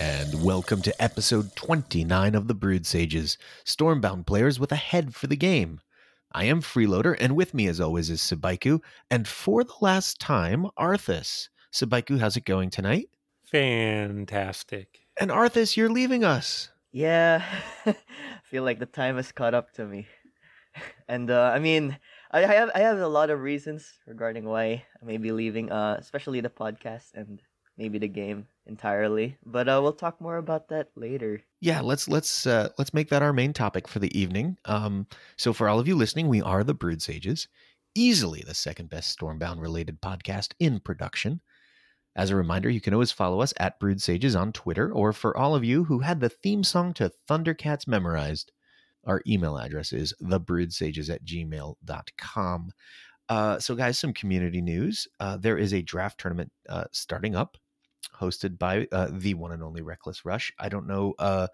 and welcome to episode 29 of the Brewed Sages, Stormbound players with a head for the game. I am Freeloader, and with me, as always, is Sabaiku, and for the last time, Arthis. Sabaiku, how's it going tonight? Fantastic. And Arthis, you're leaving us. Yeah, I feel like the time has caught up to me, and uh, I mean, I, I have I have a lot of reasons regarding why I may be leaving, uh, especially the podcast and maybe the game entirely. But uh, we'll talk more about that later. Yeah, let's let's uh, let's make that our main topic for the evening. Um, so for all of you listening, we are the Brewed Sages, easily the second best Stormbound related podcast in production. As a reminder, you can always follow us at Brewed Sages on Twitter, or for all of you who had the theme song to Thundercats memorized, our email address is thebrewedsages at gmail.com. Uh, so, guys, some community news. Uh, there is a draft tournament uh, starting up, hosted by uh, the one and only Reckless Rush. I don't know, uh,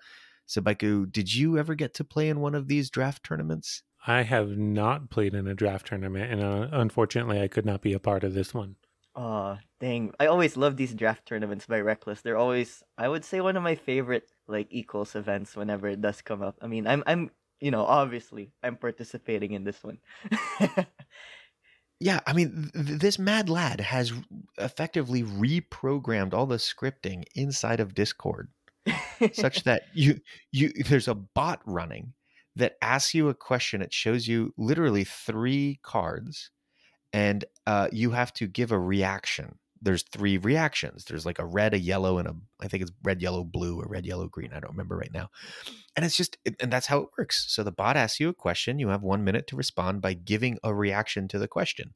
Sabaiku, did you ever get to play in one of these draft tournaments? I have not played in a draft tournament, and uh, unfortunately, I could not be a part of this one. Oh, dang. I always love these draft tournaments by Reckless. They're always I would say one of my favorite like equals events whenever it does come up. I mean, I'm I'm you know, obviously I'm participating in this one. Yeah, I mean, th- this mad lad has effectively reprogrammed all the scripting inside of Discord such that you you there's a bot running that asks you a question. It shows you literally three cards, and uh, you have to give a reaction. There's three reactions. There's like a red, a yellow, and a I think it's red, yellow, blue, or red, yellow, green. I don't remember right now. And it's just and that's how it works. So the bot asks you a question. You have one minute to respond by giving a reaction to the question.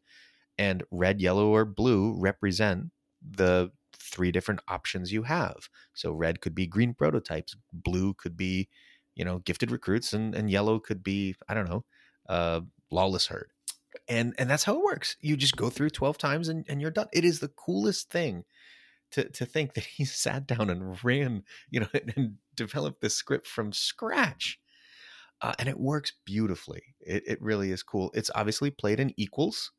And red, yellow, or blue represent the three different options you have. So red could be green prototypes, blue could be, you know, gifted recruits, and and yellow could be, I don't know, uh, lawless herd. And and that's how it works. You just go through 12 times and, and you're done. It is the coolest thing to to think that he sat down and ran, you know, and developed the script from scratch. Uh, and it works beautifully. It, it really is cool. It's obviously played in equals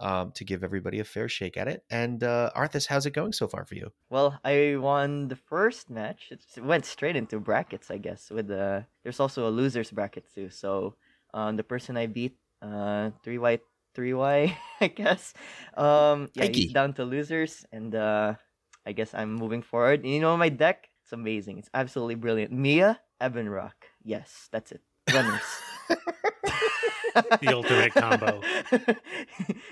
um, to give everybody a fair shake at it. And uh, Arthis, how's it going so far for you? well, I won the first match. It went straight into brackets, I guess. With the there's also a losers bracket too. So um, the person I beat, uh, three white, three Y, I guess. Um, yeah, Mikey. he's down to losers, and uh, I guess I'm moving forward. And you know my deck? It's amazing. It's absolutely brilliant. Mia, Ebon Rock. Yes, that's it. Runners. The ultimate combo.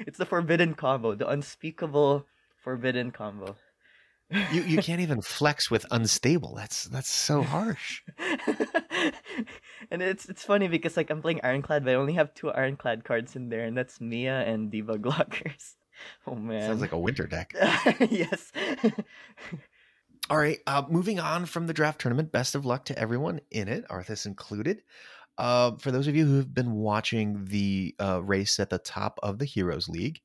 it's the forbidden combo, the unspeakable forbidden combo. You you can't even flex with unstable. That's that's so harsh. and it's it's funny because like I'm playing Ironclad, but I only have two Ironclad cards in there, and that's Mia and Diva Glockers. Oh man. Sounds like a winter deck. yes. All right, uh, moving on from the draft tournament. Best of luck to everyone in it, Arthis included. Uh, for those of you who have been watching the uh, race at the top of the Heroes League,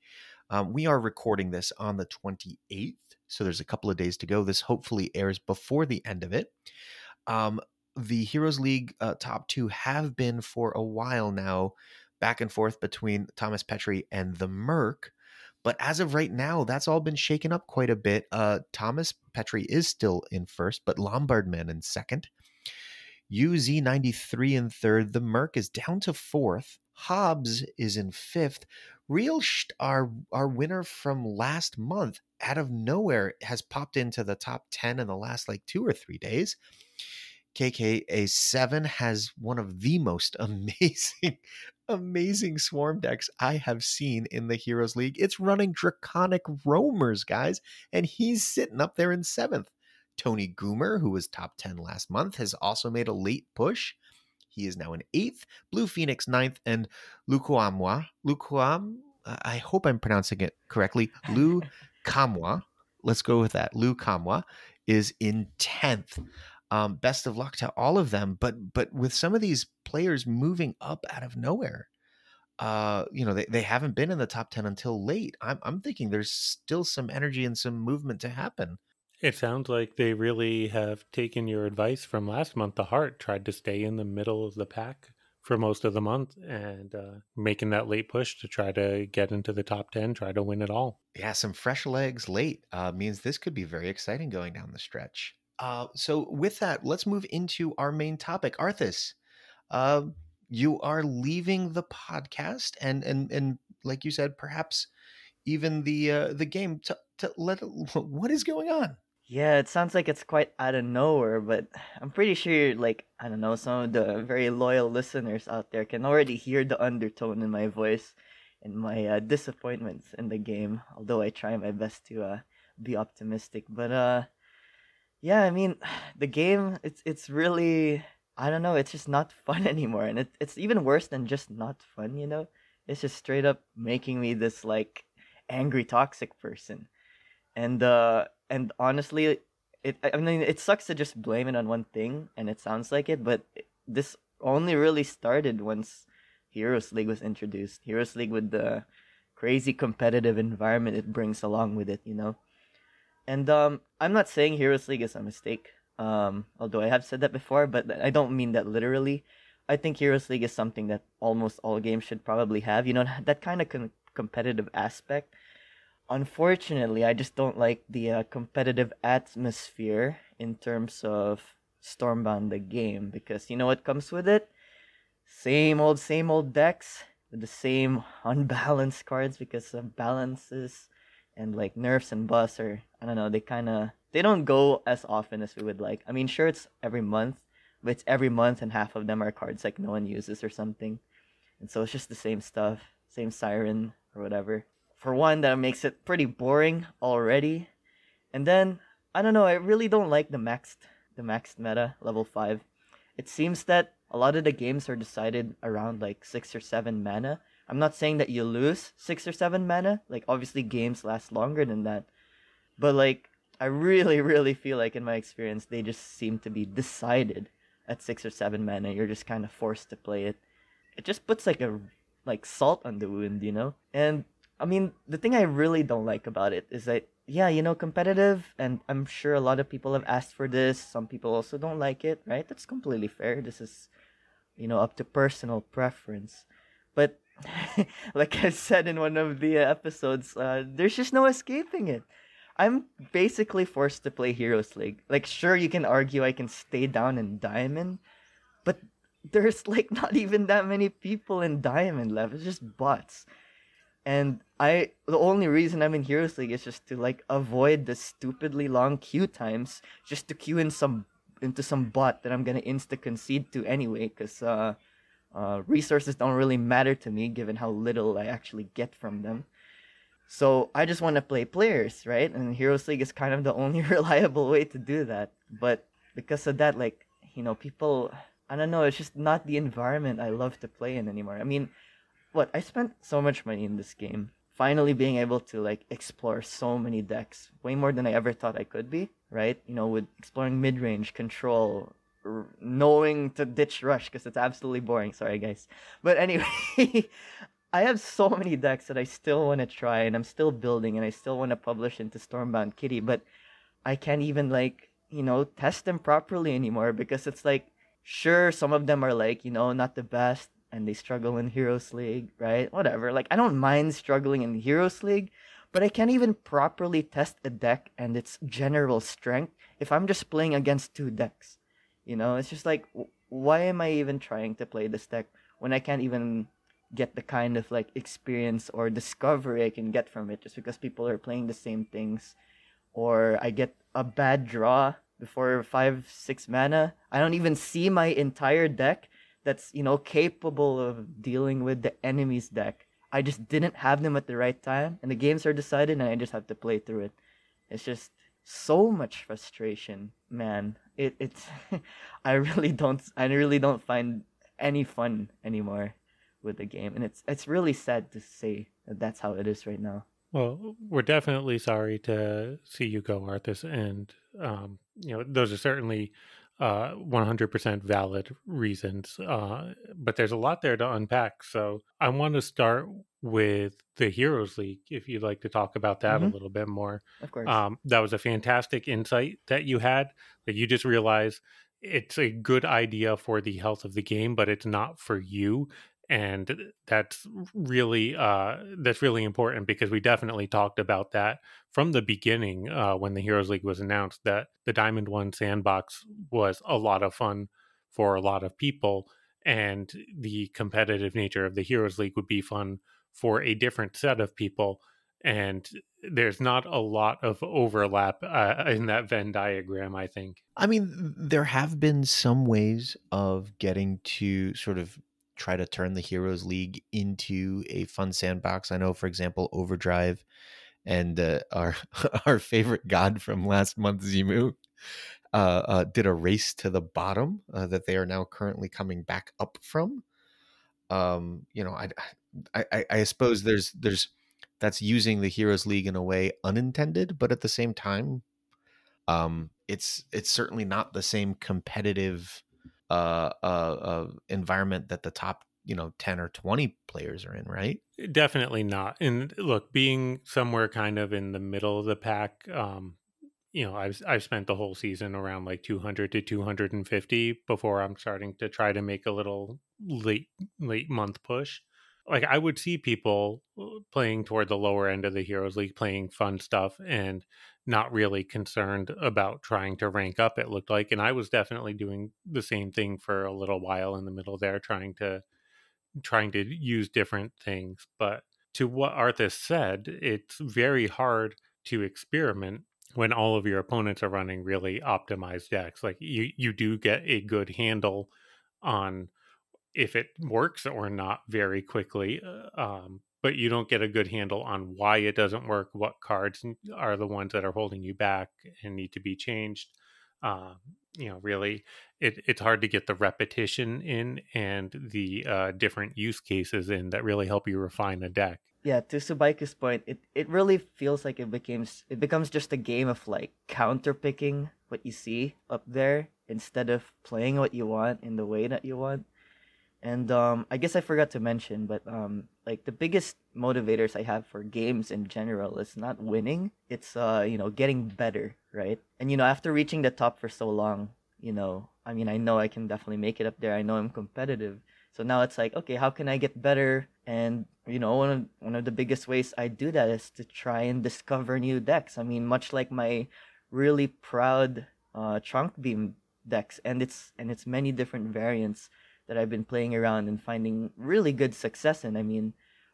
um, we are recording this on the 28th, so there's a couple of days to go. This hopefully airs before the end of it. Um, the Heroes League uh, top two have been for a while now, back and forth between Thomas Petrie and the Merc. But as of right now, that's all been shaken up quite a bit. Uh, Thomas Petrie is still in first, but Lombardman in second. UZ93 in third. The Merc is down to fourth. Hobbs is in fifth. Realst, our, our winner from last month, out of nowhere, has popped into the top 10 in the last like two or three days. KKA7 has one of the most amazing, amazing swarm decks I have seen in the Heroes League. It's running Draconic Roamers, guys, and he's sitting up there in seventh. Tony Goomer, who was top 10 last month, has also made a late push. He is now in eighth, Blue Phoenix ninth, and Lukuamwa. Lukuam, I hope I'm pronouncing it correctly. Lu Kamwa, let's go with that. Lu Kamwa is in 10th. Um, best of luck to all of them. But but with some of these players moving up out of nowhere, uh, you know, they, they haven't been in the top 10 until late. I'm, I'm thinking there's still some energy and some movement to happen. It sounds like they really have taken your advice from last month to heart, tried to stay in the middle of the pack for most of the month and uh, making that late push to try to get into the top 10, try to win it all. Yeah, some fresh legs late uh, means this could be very exciting going down the stretch. Uh, so with that, let's move into our main topic. Arthis, uh, you are leaving the podcast, and and and like you said, perhaps even the uh, the game. To, to let what is going on? Yeah, it sounds like it's quite out of nowhere, but I'm pretty sure, like, I don't know, some of the very loyal listeners out there can already hear the undertone in my voice and my uh, disappointments in the game, although I try my best to uh, be optimistic. But, uh, yeah, I mean, the game, it's, it's really, I don't know, it's just not fun anymore. And it, it's even worse than just not fun, you know? It's just straight up making me this, like, angry, toxic person. And, uh, and honestly, it I mean it sucks to just blame it on one thing, and it sounds like it, but this only really started once Heroes League was introduced. Heroes League with the crazy competitive environment it brings along with it, you know. And um, I'm not saying Heroes League is a mistake. Um, although I have said that before, but I don't mean that literally. I think Heroes League is something that almost all games should probably have. You know that kind of com- competitive aspect unfortunately, I just don't like the uh, competitive atmosphere in terms of Stormbound the game because you know what comes with it? Same old, same old decks with the same unbalanced cards because of balances and like nerfs and buffs or I don't know they kind of they don't go as often as we would like. I mean, sure it's every month, but it's every month and half of them are cards like no one uses or something, and so it's just the same stuff, same siren or whatever for one, that makes it pretty boring already. And then I don't know, I really don't like the maxed the maxed meta level five. It seems that a lot of the games are decided around like six or seven mana. I'm not saying that you lose six or seven mana. Like obviously games last longer than that. But like I really, really feel like in my experience they just seem to be decided at six or seven mana. You're just kind of forced to play it. It just puts like a like salt on the wound, you know? And I mean, the thing I really don't like about it is that yeah, you know, competitive, and I'm sure a lot of people have asked for this. Some people also don't like it, right? That's completely fair. This is, you know, up to personal preference. But like I said in one of the episodes, uh, there's just no escaping it. I'm basically forced to play Heroes League. Like, sure, you can argue I can stay down in Diamond, but there's like not even that many people in Diamond left. It's just bots and I the only reason I'm in Heroes League is just to like avoid the stupidly long queue times, just to queue in some into some bot that I'm gonna insta concede to anyway, because uh, uh, resources don't really matter to me given how little I actually get from them. So I just want to play players, right? And Heroes League is kind of the only reliable way to do that. But because of that, like you know, people, I don't know, it's just not the environment I love to play in anymore. I mean, what I spent so much money in this game. Finally being able to like explore so many decks, way more than I ever thought I could be, right? You know, with exploring mid range, control, r- knowing to ditch rush because it's absolutely boring. Sorry, guys. But anyway, I have so many decks that I still want to try and I'm still building and I still want to publish into Stormbound Kitty, but I can't even like, you know, test them properly anymore because it's like, sure, some of them are like, you know, not the best and they struggle in Heroes League, right? Whatever. Like I don't mind struggling in Heroes League, but I can't even properly test a deck and its general strength if I'm just playing against two decks. You know, it's just like why am I even trying to play this deck when I can't even get the kind of like experience or discovery I can get from it just because people are playing the same things or I get a bad draw before 5 6 mana. I don't even see my entire deck that's you know capable of dealing with the enemy's deck. I just didn't have them at the right time, and the games are decided, and I just have to play through it. It's just so much frustration, man. It it's I really don't I really don't find any fun anymore with the game, and it's it's really sad to say that that's how it is right now. Well, we're definitely sorry to see you go, Arthis, and um, you know those are certainly uh, 100% valid reasons. Uh, but there's a lot there to unpack. So I want to start with the Heroes League, if you'd like to talk about that mm-hmm. a little bit more. Of course. Um, that was a fantastic insight that you had, that you just realized it's a good idea for the health of the game, but it's not for you. And that's really uh, that's really important because we definitely talked about that from the beginning uh, when the Heroes League was announced that the Diamond One sandbox was a lot of fun for a lot of people, and the competitive nature of the Heroes League would be fun for a different set of people. And there's not a lot of overlap uh, in that Venn diagram, I think. I mean, there have been some ways of getting to sort of try to turn the Heroes League into a fun sandbox. I know, for example, Overdrive and uh, our our favorite god from last month, Zimu, uh, uh, did a race to the bottom uh, that they are now currently coming back up from. Um, you know, I, I I suppose there's there's that's using the Heroes League in a way unintended, but at the same time, um, it's it's certainly not the same competitive uh, uh, environment that the top you know 10 or 20 players are in right? Definitely not and look being somewhere kind of in the middle of the pack um you know i've i've spent the whole season around like 200 to 250 before i'm starting to try to make a little late late month push. Like i would see people uh, playing toward the lower end of the heroes league playing fun stuff and not really concerned about trying to rank up it looked like and i was definitely doing the same thing for a little while in the middle there trying to trying to use different things but to what arthis said it's very hard to experiment when all of your opponents are running really optimized decks like you you do get a good handle on if it works or not very quickly uh, um, but you don't get a good handle on why it doesn't work, what cards are the ones that are holding you back and need to be changed. Uh, you know, really, it, it's hard to get the repetition in and the uh, different use cases in that really help you refine a deck. Yeah, to Subaiku's point, it, it really feels like it becomes it becomes just a game of like counter picking what you see up there instead of playing what you want in the way that you want. And um, I guess I forgot to mention, but um, like the biggest motivators I have for games in general is not winning; it's uh, you know, getting better, right? And you know, after reaching the top for so long, you know, I mean, I know I can definitely make it up there. I know I'm competitive, so now it's like, okay, how can I get better? And you know, one of one of the biggest ways I do that is to try and discover new decks. I mean, much like my really proud uh, trunk beam decks, and it's and it's many different variants that I've been playing around and finding really good success in. I mean,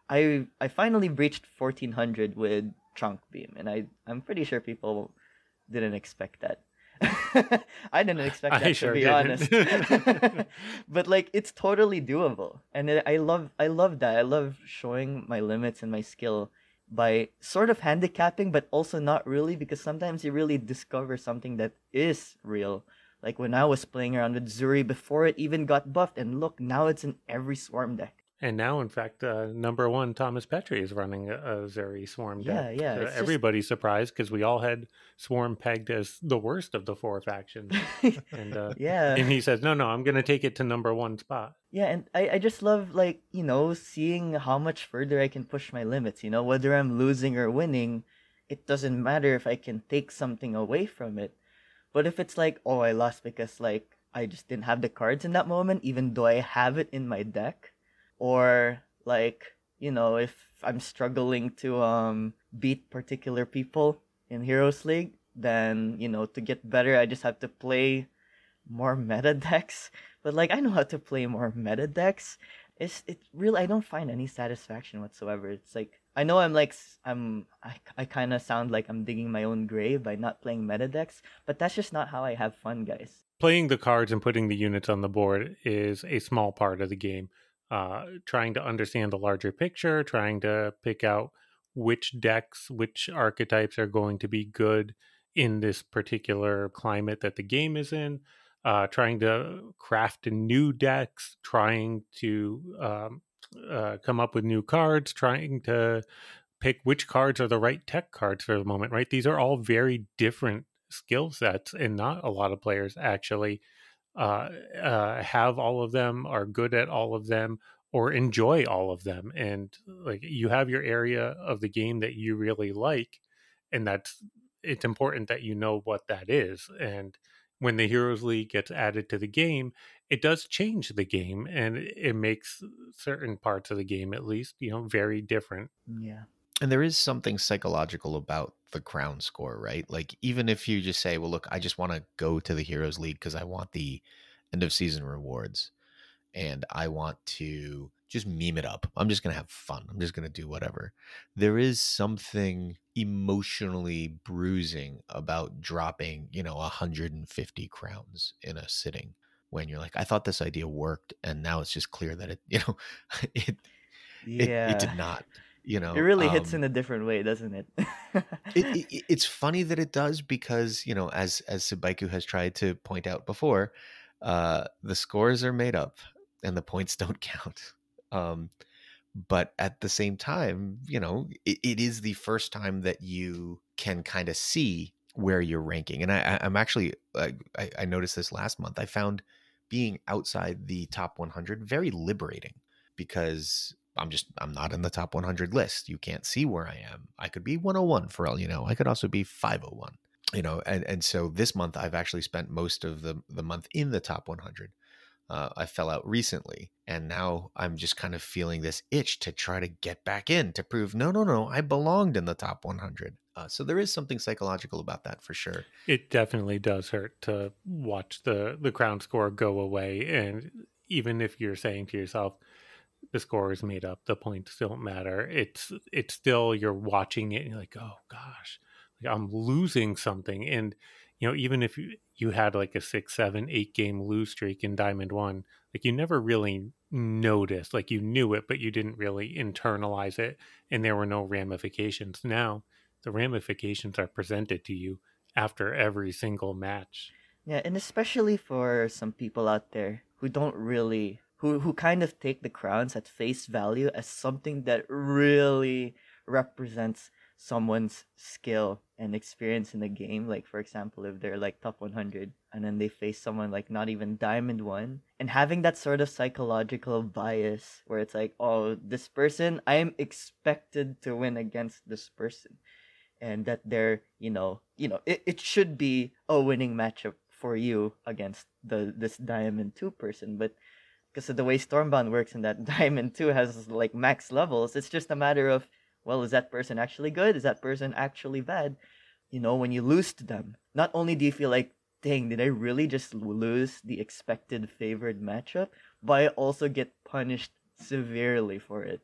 I I finally breached 1400 with Trunk Beam, and I I'm pretty sure people didn't expect that. I didn't expect that I to sure be didn't. honest. but like it's totally doable. And I love I love that. I love showing my limits and my skill by sort of handicapping but also not really because sometimes you really discover something that is real like when I was playing around with Xuri before it even got buffed, and look, now it's in every swarm deck. And now, in fact, uh, number one, Thomas Petrie is running a, a Xuri Swarm deck. Yeah, yeah, Uh, it's just- everybody's surprised because we all had Swarm pegged as the worst of the four factions. and uh, yeah. and he says, no, no, I'm going to take it to number one spot. Yeah, and I, I just love like, you know, seeing how much further I can push my limits, you know, whether I'm losing or winning, it doesn't matter if I can take something away from it. But if it's like, oh, I lost because like I just didn't have the cards in that moment, even though I have it in my deck, or like, you know, if I'm struggling to um beat particular people in Heroes League, then, you know, to get better I just have to play more meta decks. But like I know how to play more meta decks. It's it really I don't find any satisfaction whatsoever. It's like I know I'm like I'm I, I kind of sound like I'm digging my own grave by not playing meta decks, but that's just not how I have fun, guys. Playing the cards and putting the units on the board is a small part of the game. Uh, trying to understand the larger picture, trying to pick out which decks, which archetypes are going to be good in this particular climate that the game is in. Uh, trying to craft new decks, trying to um, uh, come up with new cards, trying to pick which cards are the right tech cards for the moment, right? These are all very different skill sets, and not a lot of players actually uh, uh, have all of them, are good at all of them, or enjoy all of them. And like you have your area of the game that you really like, and that's it's important that you know what that is. And when the Heroes League gets added to the game, it does change the game and it makes certain parts of the game at least, you know, very different. Yeah. And there is something psychological about the crown score, right? Like even if you just say, "Well, look, I just want to go to the Heroes League because I want the end of season rewards and I want to just meme it up. I'm just going to have fun. I'm just going to do whatever." There is something emotionally bruising about dropping, you know, 150 crowns in a sitting when you're like, I thought this idea worked, and now it's just clear that it, you know, it, Yeah. it, it did not. You know, It really hits um, in a different way, doesn't it? it, it, it's funny that it does because you know, as as Subaiku has tried to point out before, uh, the scores are made up and the points don't count. Um, but at the same time, you know, it, it is the first time that you can kind of see where you're ranking. And I, I'm actually, I, I I noticed this last month. I found being outside the top 100 very liberating because I'm just, I'm not in the top 100 list. You can't see where I am. I could be 101 for all you know. I could also be 501 you know and and so this month i've actually spent most of the the month in the top 100 uh, i fell out recently and now i'm just kind of feeling this itch to try to get back in to prove no no no i belonged in the top 100 uh, so there is something psychological about that for sure It definitely does hurt to watch the the crown score go away and even if you're saying to yourself the score is made up, the points don't matter. It's it's still you're watching it and you're like, "Oh gosh, I'm losing something." And you know, even if you you had like a six, seven, eight game lose streak in Diamond One, like you never really noticed. Like you knew it, but you didn't really internalize it, and there were no ramifications. Now the ramifications are presented to you after every single match. Yeah, and especially for some people out there who don't really who who kind of take the crowns at face value as something that really represents someone's skill and experience in the game. Like for example, if they're like top 100 and then they face someone like not even diamond 1 and having that sort of psychological bias where it's like, "Oh, this person, I am expected to win against this person." and that they're you know you know it, it should be a winning matchup for you against the this diamond 2 person but because of the way stormbound works and that diamond 2 has like max levels it's just a matter of well is that person actually good? Is that person actually bad? You know when you lose to them not only do you feel like dang did i really just lose the expected favored matchup but i also get punished severely for it.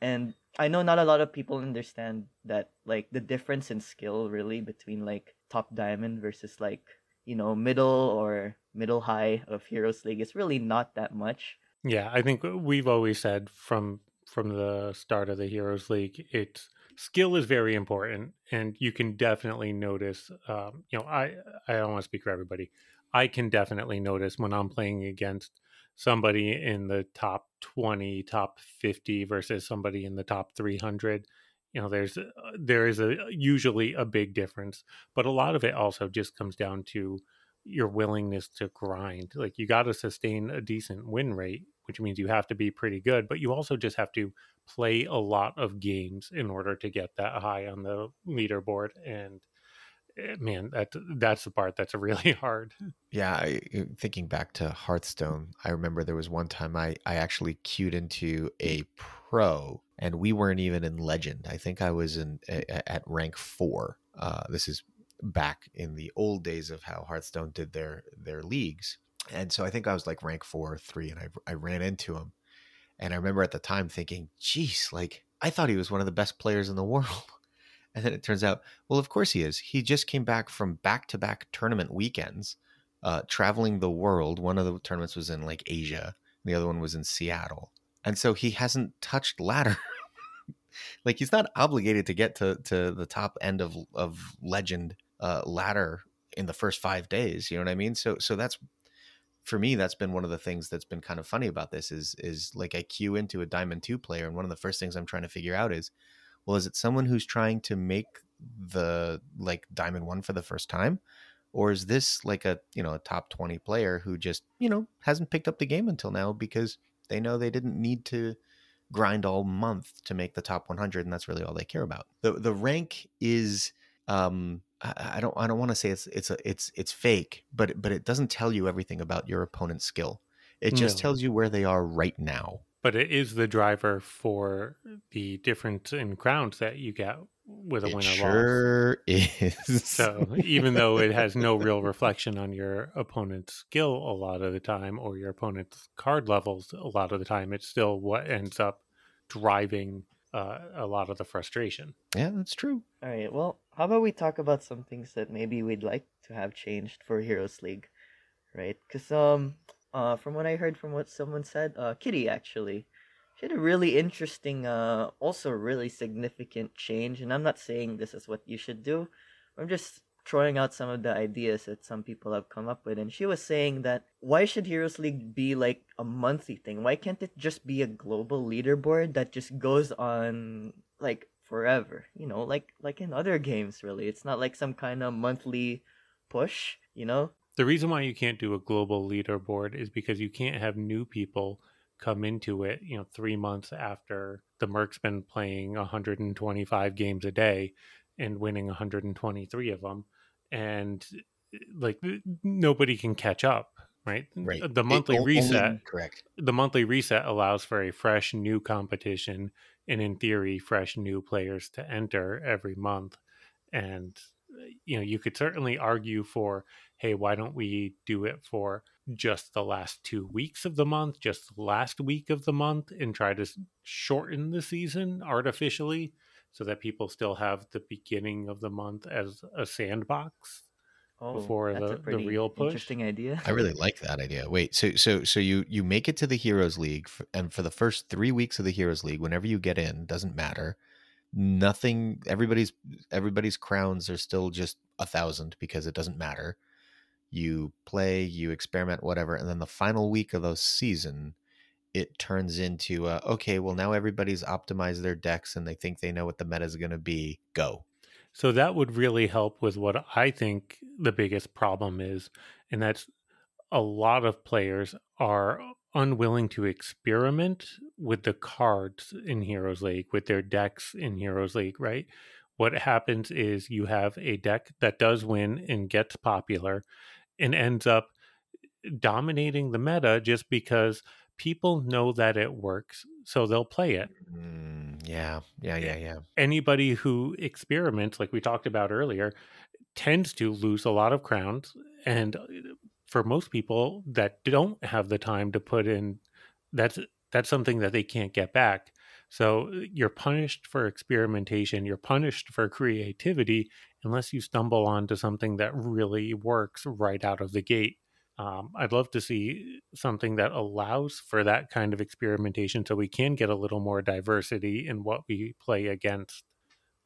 And I know not a lot of people understand that like the difference in skill really between like top diamond versus like you know middle or middle high of Heroes League is really not that much. Yeah, I think we've always said from from the start of the Heroes League, it's skill is very important, and you can definitely notice. Um, you know, I I don't want to speak for everybody. I can definitely notice when I'm playing against somebody in the top 20, top 50 versus somebody in the top 300. You know, there's uh, there is a usually a big difference, but a lot of it also just comes down to your willingness to grind. Like you got to sustain a decent win rate, which means you have to be pretty good, but you also just have to play a lot of games in order to get that high on the leaderboard. And eh, man, that that's the part that's really hard. Yeah, I, uh, thinking back to Hearthstone, I remember there was one time I I actually queued into a pro, and we weren't even in Legend. I think I was in a- at rank four. Uh, this is back in the old days of how Hearthstone did their their leagues, and so I think I was like rank four or three, and I I ran into him, and I remember at the time thinking, "Geez, like I thought he was one of the best players in the world." And then it turns out, well, of course he is. He just came back from back to back tournament weekends uh, traveling the world. One of the tournaments was in like Asia, the other one was in Seattle, and so he hasn't touched ladder. like he's not obligated to get to to the top end of of legend uh, ladder in the first five days. You know what I mean? So so that's for me. That's been one of the things that's been kind of funny about this is is like I queue into a diamond two player, and one of the first things I'm trying to figure out is, well, is it someone who's trying to make the like diamond one for the first time? or is this like a you know a top 20 player who just you know hasn't picked up the game until now because they know they didn't need to grind all month to make the top 100 and that's really all they care about the the rank is um I, don't I don't want to say it's it's a it's it's fake, but but it doesn't tell you everything about your opponent's skill. It just No. tells you where they are right now. But it is the driver for the difference in crowns that you get with a It win or loss. sure is. So even though it has no real reflection on your opponent's skill a lot of the time or your opponent's card levels a lot of the time, it's still what ends up driving uh, a lot of the frustration. yeah, that's true. All right. Well, how about we talk about some things that maybe we'd like to have changed for Heroes League, right? Because um, uh, from what I heard from what someone said, uh, Kitty actually, she had a really interesting, uh, also really significant change. And I'm not saying this is what you should do. I'm just throwing out some of the ideas that some people have come up with. And she was saying that why should Heroes League be like a monthly thing? Why can't it just be a global leaderboard that just goes on like forever? You know, like like in other games really. It's not like some kind of monthly push, you know? The reason why you can't do a global leaderboard is because you can't have new people come into it, you know, three months after the Merc's been playing 125 games a day and winning 123 of them. And like nobody can catch up, right? Right. The monthly It- o- only- reset correct. the monthly reset allows for a fresh new competition and in theory fresh new players to enter every month and you know you could certainly argue for hey why don't we do it for just the last two weeks of the month just the last week of the month and try to shorten the season artificially so that people still have the beginning of the month as a sandbox Oh, Before the- the real push? Interesting idea. I really like that idea. Wait, so so so you you make it to the Heroes League, f- and for the first three weeks of the Heroes League, whenever you get in, doesn't matter. Nothing. Everybody's everybody's crowns are still just a thousand because it doesn't matter. You play, you experiment, whatever, and then the final week of the season, it turns into uh, okay. Well, now everybody's optimized their decks and they think they know what the meta is going to be. Go. So that would really help with what I think the biggest problem is, and that's a lot of players are unwilling to experiment with the cards in Heroes League, with their decks in Heroes League, right? What happens is you have a deck that does win and gets popular and ends up dominating the meta just because people know that it works, so they'll play it Mm, yeah, yeah, yeah, yeah. anybody who experiments, like we talked about earlier, tends to lose a lot of crowns. And uh, for most people that don't have the time to put in, that's that's something that they can't get back. So uh, you're punished for experimentation. You're punished for creativity unless you stumble onto something that really works right out of the gate. Um, I'd love to see something that allows for that kind of experimentation so we can get a little more diversity in what we play against.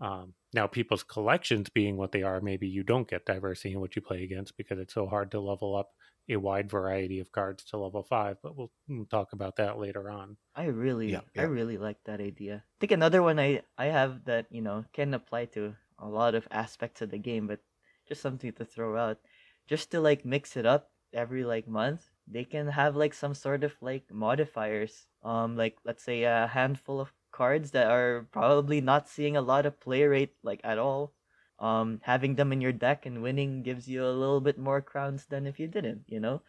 Um, now, people's collections being what they are, maybe you don't get diversity in what you play against because it's so hard to level up a wide variety of cards to level five, but we'll talk about that later on. I really, Yeah, I really like that idea. I think another one I, I have that you know can apply to a lot of aspects of the game, but just something to throw out, just to like mix it up every like month. They can have like some sort of like modifiers. Um, like let's say a handful of cards that are probably not seeing a lot of play rate like at all. Um, having them in your deck and winning gives you a little bit more crowns than if you didn't, you know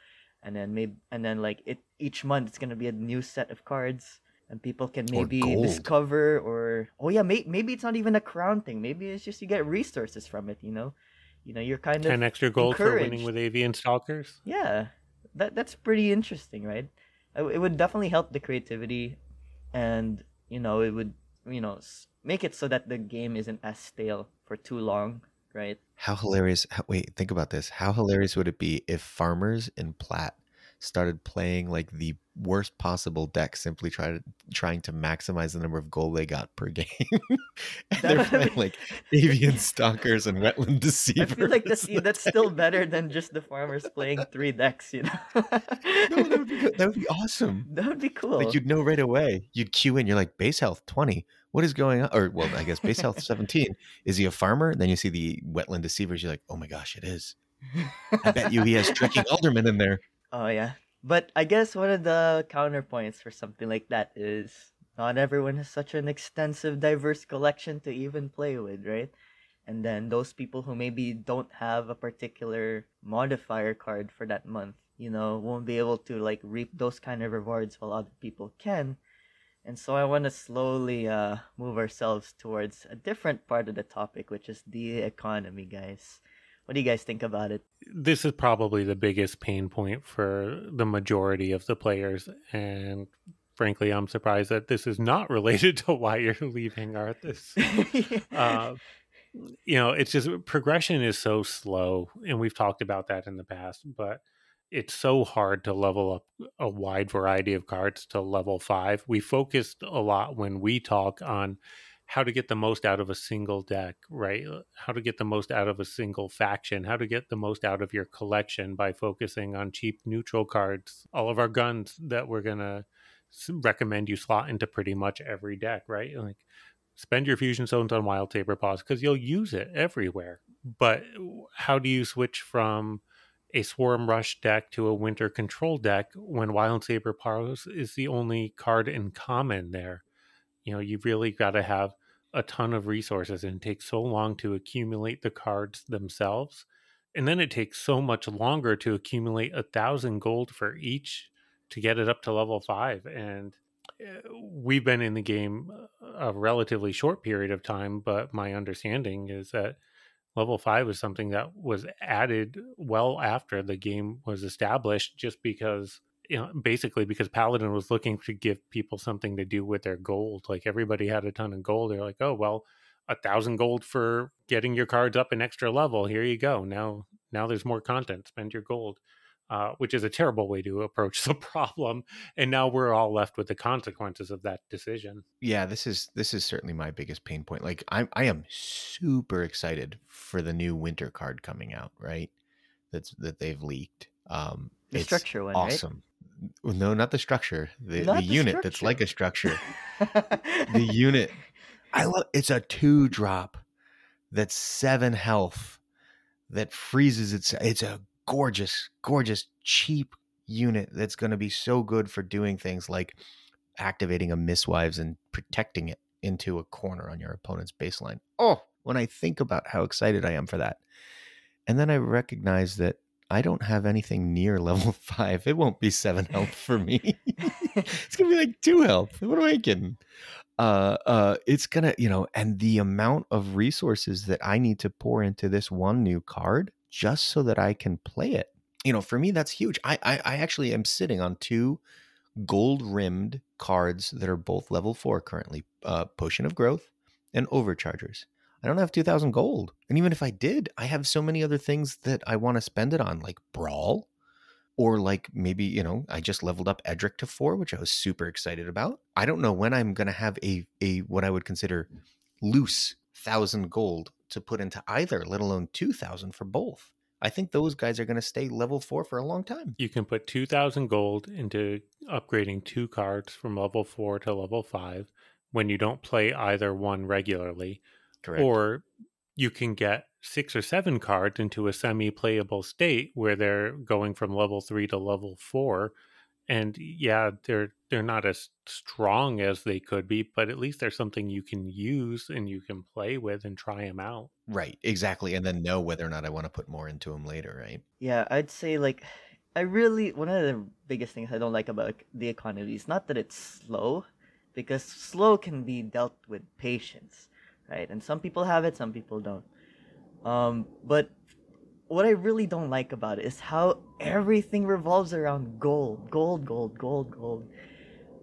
and then maybe and then like it each month it's gonna be a new set of cards and people can maybe gold. discover or oh yeah may, maybe it's not even a crown thing maybe it's just you get resources from it you know you know you're kind of 10 extra gold for winning encouraged. with avian stalkers. yeah that that's pretty interesting right it would definitely help the creativity and you know it would you know make it so that the game isn't as stale for too long right How hilarious! How, wait, think about this. How hilarious would it be if farmers in Platt started playing like the worst possible deck, simply try to, trying to maximize the number of gold they got per game? and they're playing like avian stalkers and wetland deceivers. I feel like that's that's still better than just the farmers playing three decks, you know. no, that would be. That would be awesome. That would be cool. Like you'd know right away. You'd queue in. You're like base health twenty. What is going on? Or well, I guess base health seventeen. Is he a farmer? Then you see the wetland deceivers. You're like, oh my gosh, it is. I bet you he has trekking alderman in there. Oh yeah, but I guess one of the counterpoints for something like that is not everyone has such an extensive, diverse collection to even play with, right? and then those people who maybe don't have a particular modifier card for that month you know won't be able to like reap those kind of rewards while other people can. And so i want to slowly uh, move ourselves towards a different part of the topic which is the economy guys what do you guys think about it this is probably the biggest pain point for the majority of the players and frankly i'm surprised that this is not related to why you're leaving arthis uh, you know it's just progression is so slow and we've talked about that in the past but it's so hard to level up a wide variety of cards to level five. We focused a lot when we talk on how to get the most out of a single deck, right? Uh, how to get the most out of a single faction, how to get the most out of your collection by focusing on cheap neutral cards. All of our guns that we're going to recommend you slot into pretty much every deck, right? Like spend your fusion stones on wild saber paws because you'll use it everywhere. But how do you switch from a Swarm Rush deck to a Winter Control deck when Wild Saber Paws is the only card in common there. You know, you really got to have a ton of resources and it takes so long to accumulate the cards themselves. And then it takes so much longer to accumulate a thousand gold for each to get it up to level five. And eh, we've been in the game a relatively short period of time, but my understanding is that level five is something that was added well after the game was established just because you know basically because paladin was looking to give people something to do with their gold like everybody had a ton of gold they're like oh well a thousand gold for getting your cards up an extra level here you go now now there's more content spend your gold uh, which is a terrible way to approach the problem. And now we're all left with the consequences of that decision. Yeah, this is this is certainly my biggest pain point. Like i'm I am super excited for the new winter card coming out, right? That's that they've leaked. Um the structure one, awesome. No, not the structure. The, the, the unit structure. that's like a structure. the unit. I love it's a two drop that's seven health that freezes its it's a gorgeous, gorgeous, cheap unit that's going to be so good for doing things like activating a Mistwives and protecting it into a corner on your opponent's baseline. Oh, when I think about how excited I am for that. And then I recognize that I don't have anything near level five. It won't be seven health for me. it's gonna be like two health. What am I getting? Uh, uh, it's gonna, you know, and the amount of resources that I need to pour into this one new card just so that I can play it. You know, for me, that's huge. I, I, I actually am sitting on two gold rimmed cards that are both level four currently uh, Potion of Growth and Overchargers. I don't have 2000 gold. And even if I did, I have so many other things that I want to spend it on, like Brawl, or like maybe, you know, I just leveled up Edrik to four, which I was super excited about. I don't know when I'm going to have a, a, what I would consider loose thousand gold to put into either, let alone 2000 for both. I think those guys are going to stay level 4 for a long time. You can put 2000 gold into upgrading two cards from level 4 to level 5 when you don't play either one regularly. Correct. Or you can get 6 or 7 cards into a semi-playable state where they're going from level 3 to level 4 and yeah they're they're not as strong as they could be but at least there's something you can use and you can play with and try them out. Right exactly and then know whether or not i want to put more into them later right? Yeah i'd say like i really one of the biggest things i don't like about the economy is not that it's slow because slow can be dealt with patience right and some people have it some people don't um, but what I really don't like about it is how everything revolves around gold, gold, gold, gold, gold.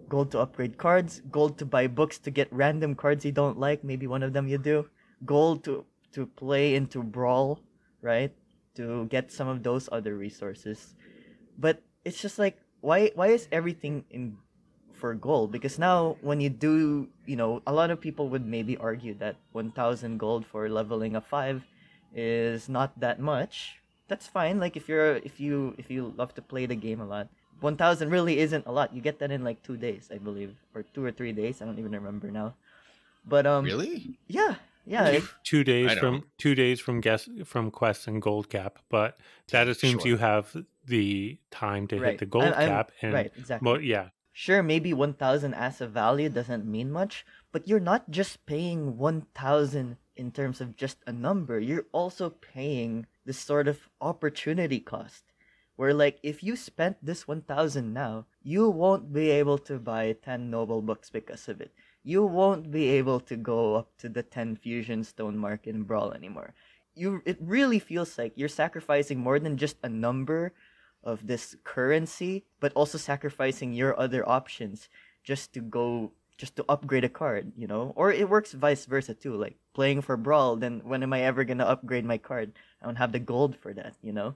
Gold to upgrade cards, gold to buy books to get random cards you don't like, maybe one of them you do. Gold to to play into brawl, right? To get some of those other resources. But it's just like why why is everything in for gold? Because now when you do, you know, a lot of people would maybe argue that 1000 gold for leveling a 5 is not that much, that's fine. Like if you're if you if you love to play the game a lot, one thousand really isn't a lot. You get that in like two days, I believe, or two or three days. I don't even remember now. But um, really, yeah, yeah, two days from two days from guess from quest and gold cap, but that assumes sure. you have the time to right. hit the gold I, cap and right, exactly. Mo- yeah, sure, maybe one thousand as a value doesn't mean much, but you're not just paying one thousand in terms of just a number, you're also paying this sort of opportunity cost. Where like if you spent this 1000 now, you won't be able to buy 10 noble books because of it. You won't be able to go up to the 10 fusion stone mark in Brawl anymore. You it really feels like you're sacrificing more than just a number of this currency, but also sacrificing your other options just to go just to upgrade a card, you know? Or it works vice versa too. Like playing for Brawl, then when am I ever gonna upgrade my card? I don't have the gold for that, you know?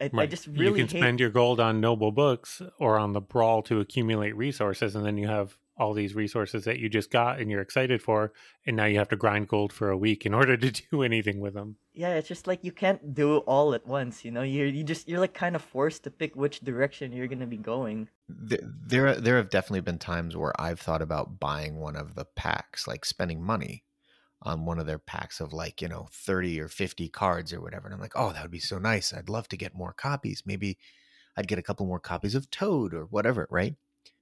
I, right. I just really you can hate... spend your gold on noble books or on the Brawl to accumulate resources, and then you have all these resources that you just got and you're excited for and now you have to grind gold for a week in order to do anything with them yeah it's just like you can't do all at once you know? You're you just you're like kind of forced to pick which direction you're to be going. There there have definitely been times where i've thought about buying one of the packs like spending money on one of their packs of like you know 30 or 50 cards or whatever and i'm like oh that would be so nice. I'd love to get more copies. Maybe i'd get a couple more copies of toad or whatever right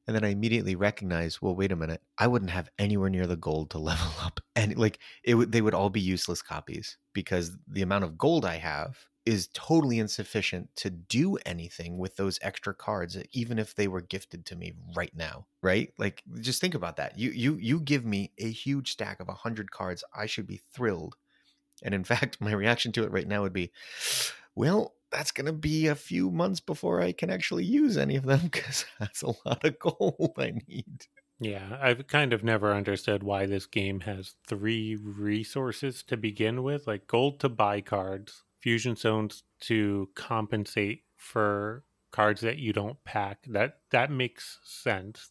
and then I immediately recognized, well, wait a minute, I wouldn't have anywhere near the gold to level up, and like it would, they would all be useless copies because the amount of gold I have is totally insufficient to do anything with those extra cards, even if they were gifted to me right now. Right? Like, just think about that. You you you give me a huge stack of hundred cards, I should be thrilled, and in fact, my reaction to it right now would be, well, that's going to be a few months before I can actually use any of them because that's a lot of gold I need. Yeah, I've kind of never understood why this game has three resources to begin with like gold to buy cards, fusion stones to compensate for cards that you don't pack. That that makes sense.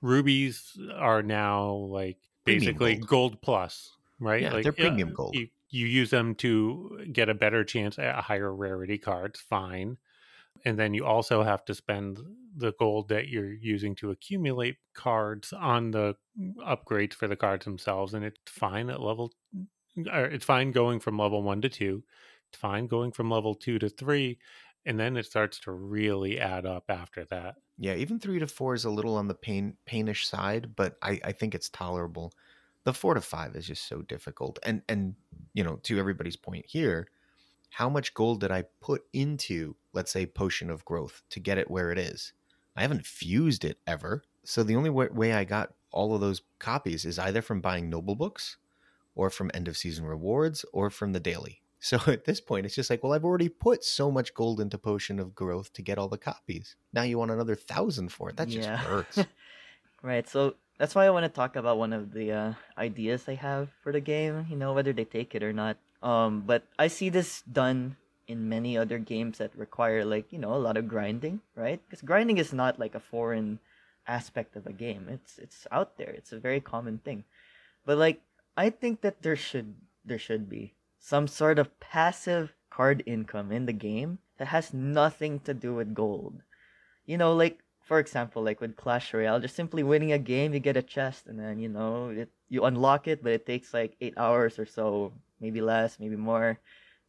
Rubies are now like basically gold. gold. plus, right? Yeah, like, they're premium gold. You, you use them to get a better chance at higher rarity cards, fine. And then you also have to spend the gold that you're using to accumulate cards on the upgrades for the cards themselves. And it's fine at level, it's fine going from level one to two. It's fine going from level two to three. And then it starts to really add up after that. Yeah, even three to four is a little on the pain painish side, but I, I think it's tolerable the four to five is just so difficult. And and you know, to everybody's point here, how much gold did I put into, let's say, potion of growth to get it where it is? I haven't fused it ever. So the only way, way I got all of those copies is either from buying noble books, or from end of season rewards, or from the daily. So at this point, it's just like, well, I've already put so much gold into Potion of Growth to get all the copies. Now you want another thousand for it. That just yeah. hurts. right. So that's why I want to talk about one of the uh, ideas I have for the game. You know, whether they take it or not. Um, but I see this done in many other games that require like you know a lot of grinding, right? Because grinding is not like a foreign aspect of a game. It's it's out there. It's a very common thing. But like I think that there should there should be some sort of passive card income in the game that has nothing to do with gold. You know, like for example, like with Clash Royale, just simply winning a game, you get a chest, and then you know it, you unlock it, but it takes like eight hours or so, maybe less, maybe more,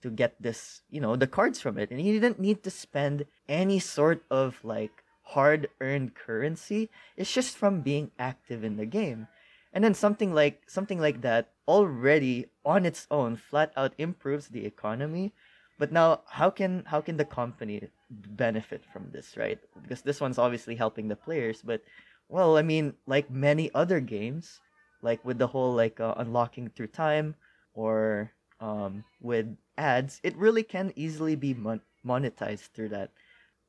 to get this, you know, the cards from it, and you didn't need to spend any sort of like hard-earned currency. It's just from being active in the game, and then something like something like that already on its own flat out improves the economy but now, how can how can the company benefit from this, right? Because this one's obviously helping the players, but well, I mean, like many other games, like with the whole like uh, unlocking through time or um, with ads, it really can easily be mon- monetized through that.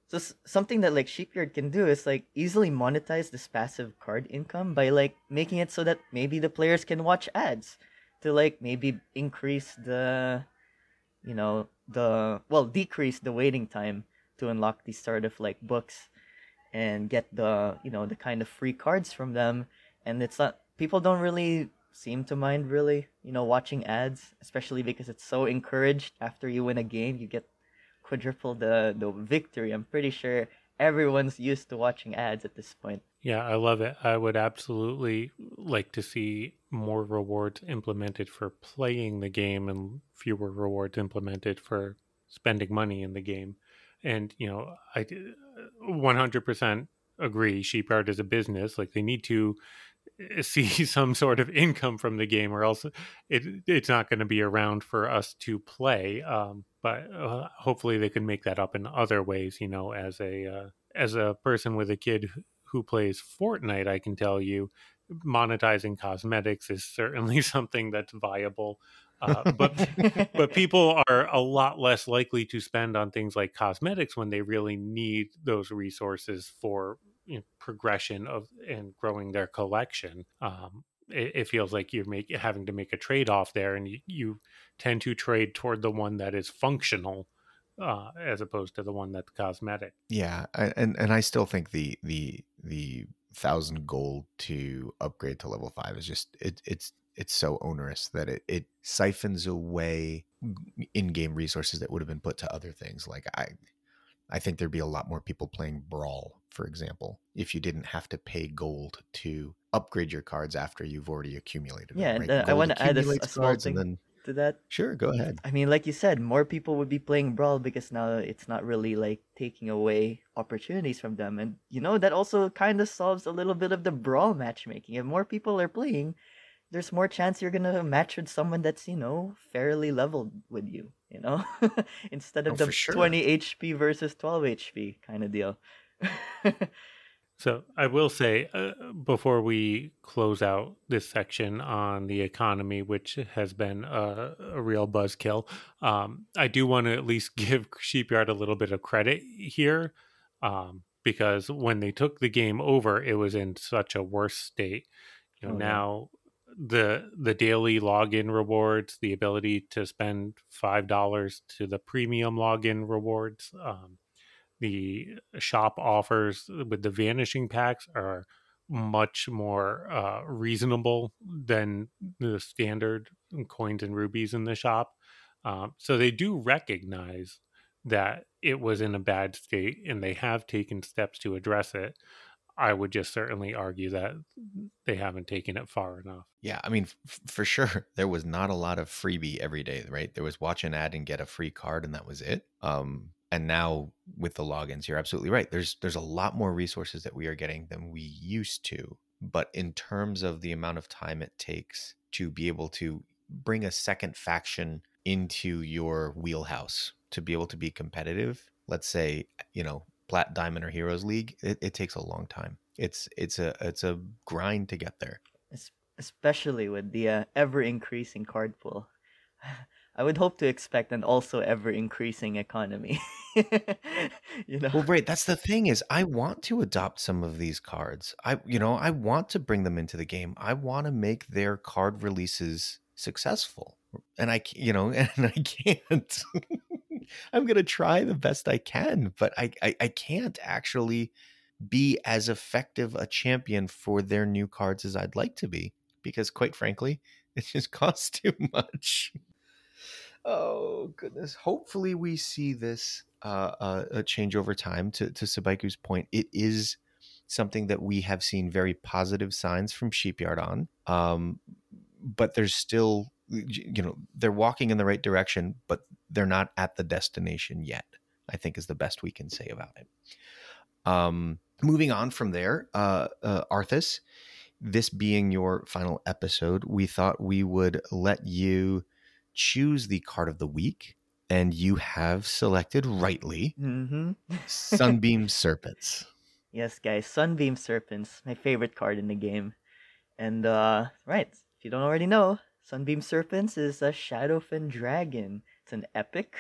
So s- something that like Sheepyard can do is like easily monetize this passive card income by like making it so that maybe the players can watch ads to like maybe increase the you know the well decrease the waiting time to unlock these sort of like books and get the you know the kind of free cards from them. And it's not people don't really seem to mind really you know watching ads especially because it's so encouraged. After you win a game you get quadruple the the victory i'm pretty sure. Everyone's used to watching ads at this point yeah i love it i would absolutely like to see more rewards implemented for playing the game and fewer rewards implemented for spending money in the game. And, you know, I 100% agree. Sheepyard is a business. Like they need to see some sort of income from the game, or else it it's not going to be around for us to play. Um, but uh, hopefully, they can make that up in other ways. You know, as a uh, as a person with a kid who plays Fortnite, I can tell you monetizing cosmetics is certainly something that's viable. Uh, but but people are a lot less likely to spend on things like cosmetics when they really need those resources for you know, progression of and growing their collection. Um, it, it, feels like you're make, having to make a trade off there, and you, you, tend to trade toward the one that is functional. Uh, as opposed to the one that's cosmetic. Yeah, and and I still think the the the thousand gold to upgrade to level five is just it, it's it's so onerous that it, it siphons away in-game resources that would have been put to other things like i i think there'd be a lot more people playing brawl for example if you didn't have to pay gold to upgrade your cards after you've already accumulated yeah them, right? uh, i want to add a, a small thing then... to that? Sure go ahead. I mean like you said more people would be playing brawl because now it's not really like taking away opportunities from them. And you know that also kind of solves a little bit of the brawl matchmaking. If more people are playing there's more chance you're gonna match with someone that's you know fairly leveled with you you know? Instead of oh, the sure. 20 hp versus 12 hp kind of deal so i will say uh, before we close out this section on the economy which has been a, a real buzzkill um, i do want to at least give sheepyard a little bit of credit here um, because when they took the game over it was in such a worse state. You know oh, now the the daily login rewards, the ability to spend five dollars to the premium login rewards, um, the shop offers with the vanishing packs are much more uh, reasonable than the standard coins and rubies in the shop. Um, so they do recognize that it was in a bad state, and they have taken steps to address it. I would just certainly argue that they haven't taken it far enough. Yeah, I mean, f- for sure, there was not a lot of freebie every day, right? There was watch an ad and get a free card, and that was it. Um, and now with the logins, you're absolutely right. There's there's a lot more resources that we are getting than we used to. But in terms of the amount of time it takes to be able to bring a second faction into your wheelhouse to be able to be competitive, let's say, you know, plat diamond or heroes league it, it takes a long time it's it's a it's a grind to get there especially with the uh, ever increasing card pool I would hope to expect an also ever increasing economy. you know. Well, right. That's the thing is, I want to adopt some of these cards. I, you know, I want to bring them into the game. I want to make their card releases successful, and I, you know, and I can't. I'm gonna try the best I can, but I, I, I can't actually be as effective a champion for their new cards as I'd like to be because, quite frankly, it just costs too much. Oh goodness! Hopefully, we see this uh, uh, a change over time. To to Sabaiku's point, it is something that we have seen very positive signs from Sheepyard on. Um, but there's still you know they're walking in the right direction but they're not at the destination yet i think is the best we can say about it um moving on from there uh, uh arthis this being your final episode we thought we would let you choose the card of the week and you have selected rightly mm-hmm. sunbeam serpents yes guys sunbeam serpents my favorite card in the game and uh right if you don't already know Sunbeam Serpents is a Shadowfen Dragon. It's an epic,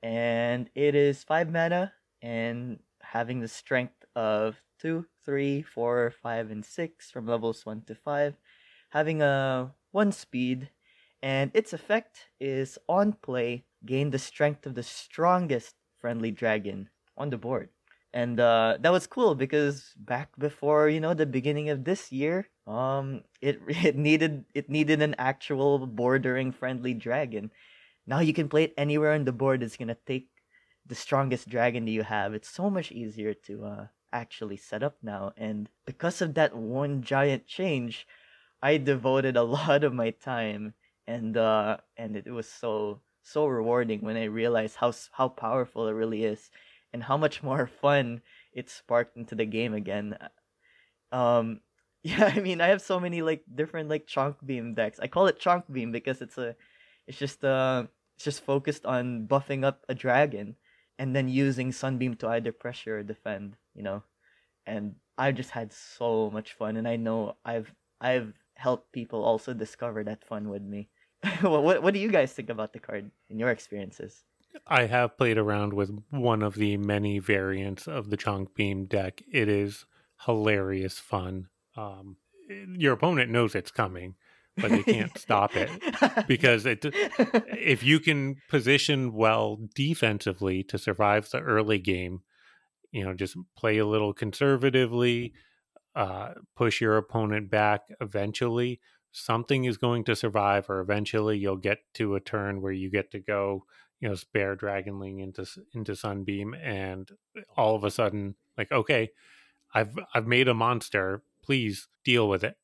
and it is 5 mana and having the strength of 2, 3, 4, 5, and 6 from levels 1 to 5, having a 1 speed, and its effect is on play, gain the strength of the strongest friendly dragon on the board. And uh, that was cool because back before you know the beginning of this year um it it needed it needed an actual bordering friendly dragon. Now you can play it anywhere on the board. It's gonna take the strongest dragon that you have. It's so much easier to uh actually set up now. And because of that one giant change i devoted a lot of my time and uh and it, was so so rewarding when i realized how how powerful it really is and how much more fun it sparked into the game again. Um, Yeah, I mean, I have so many like different like chunk beam decks. I call it chunk beam because it's a, it's just uh, it's just focused on buffing up a dragon, and then using sunbeam to either pressure or defend. You know, and I've just had so much fun, and I know I've I've helped people also discover that fun with me. what, what what do you guys think about the card in your experiences? I have played around with one of the many variants of the Chunk Beam deck. It is hilarious fun. Um, your opponent knows it's coming, but they can't stop it because it, if you can position well defensively to survive the early game, you know, just play a little conservatively, uh, push your opponent back eventually. Something is going to survive, or eventually you'll get to a turn where you get to go, you know, spare Dragonling into into Sunbeam, and all of a sudden, like, okay, I've I've made a monster. Please deal with it.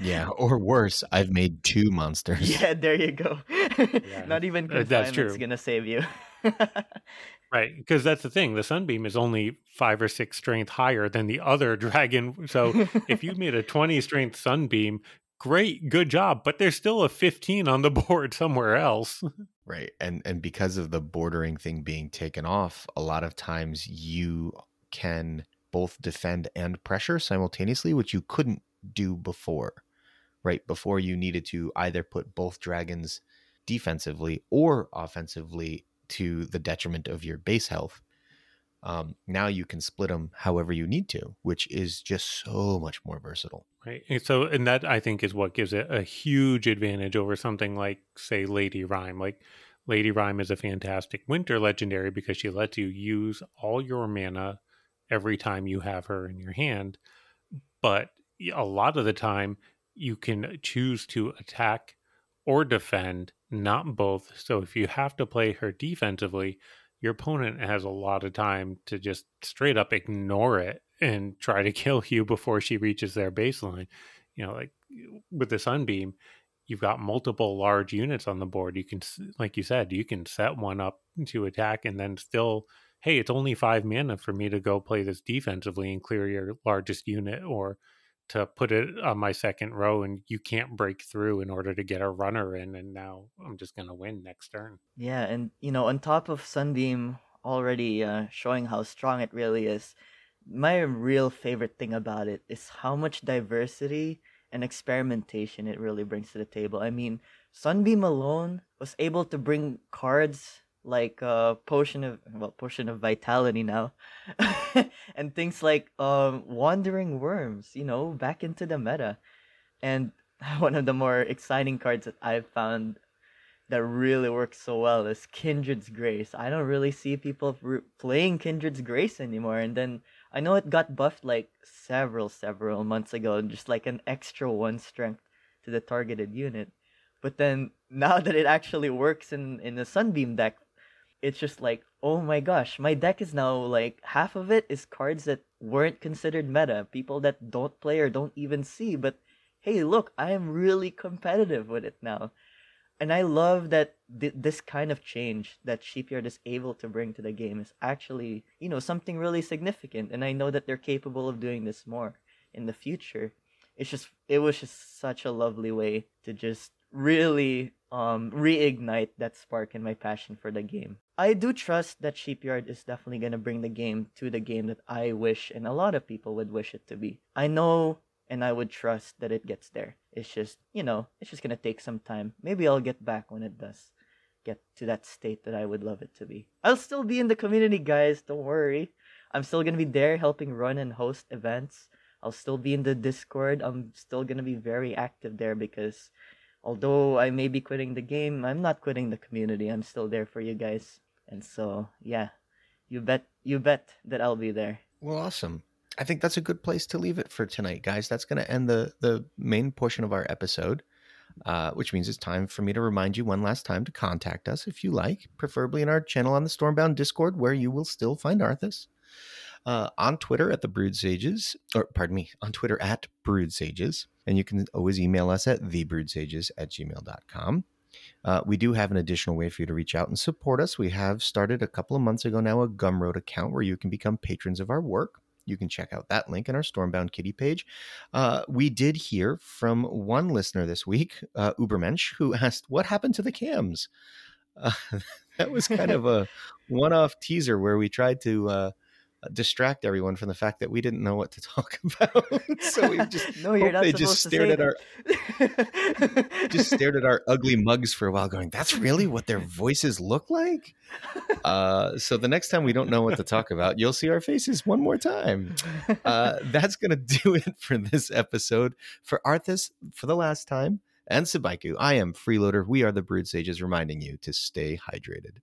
yeah, or worse, I've made two monsters. Yeah, there you go. Yeah. Not even confinement's uh, gonna save you. right, because that's the thing. The sunbeam is only five or six strength higher than the other dragon. So if you made a twenty strength sunbeam, great, good job. But there's still a fifteen on the board somewhere else. right, and and because of the bordering thing being taken off, a lot of times you can both defend and pressure simultaneously, which you couldn't do before. Right before you needed to either put both dragons defensively or offensively to the detriment of your base health. Um, now you can split them however you need to, which is just so much more versatile. Right. And so, and that I think is what gives it a huge advantage over something like, say, Lady Rime. Like, Lady Rime is a fantastic winter legendary because she lets you use all your mana every time you have her in your hand. But a lot of the time, you can choose to attack or defend, not both. So if you have to play her defensively, your opponent has a lot of time to just straight up ignore it and try to kill you before she reaches their baseline. You know, like with the Sunbeam, you've got multiple large units on the board. You can, like you said, you can set one up to attack and then still hey, it's only five mana for me to go play this defensively and clear your largest unit, or to put it on my second row and you can't break through in order to get a runner in, and now I'm just gonna win next turn. Yeah, and you know, on top of Sunbeam already uh, showing how strong it really is, my real favorite thing about it is how much diversity and experimentation it really brings to the table. I mean, Sunbeam alone was able to bring cards like uh potion of well potion of vitality now. And things like um wandering wyverns you know back into the meta. And one of the more exciting cards that i've found that really works so well is kindred's grace. I don't really see people playing kindred's grace anymore. And then i know it got buffed like several several months ago just like an extra one strength to the targeted unit. But then now that it actually works in in the sunbeam deck it's just like, oh my gosh, my deck is now like half of it is cards that weren't considered meta, people that don't play or don't even see, but hey, look, I am really competitive with it now. And I love that th- this kind of change that Sheepyard is able to bring to the game is actually, you know, something really significant. And I know that they're capable of doing this more in the future. It's just, it was just such a lovely way to just really um reignite that spark and my passion for the game. I do trust that Sheepyard is definitely going to bring the game to the game that I wish and a lot of people would wish it to be. I know and I would trust that it gets there. It's just, you know, it's just going to take some time. Maybe I'll get back when it does get to that state that I would love it to be. I'll still be in the community, guys, don't worry. I'm still going to be there helping run and host events. I'll still be in the Discord. I'm still going to be very active there because although I may be quitting the game, I'm not quitting the community. I'm still there for you guys. And so, yeah, you bet you bet that I'll be there. Well, awesome. I think that's a good place to leave it for tonight, guys. That's going to end the the main portion of our episode. Uh, which means it's time for me to remind you one last time to contact us if you like, preferably in our channel on the Stormbound Discord, where you will still find Arthis. Uh, on Twitter at the Brewed Sages, or pardon me, on Twitter at Brewed Sages. And you can always email us at thebrewedsages at gmail.com. Uh, we do have an additional way for you to reach out and support us. We have started a couple of months ago now a Gumroad account where you can become patrons of our work. You can check out that link in our Stormbound Kitty page. Uh, we did hear from one listener this week, uh, Ubermensch, who asked, What happened to the cams? Uh, that was kind of a one off teaser where we tried to uh, distract everyone from the fact that we didn't know what to talk about. so we just no, you're not they just stared at our just stared at our ugly mugs for a while, going, "That's really what their voices look like." Uh, so the next time we don't know what to talk about, you'll see our faces one more time. Uh, that's gonna do it for this episode. For Arthis, for the last time, and Sabaiku, I am Freeloader. We are the Brewed Sages, reminding you to stay hydrated.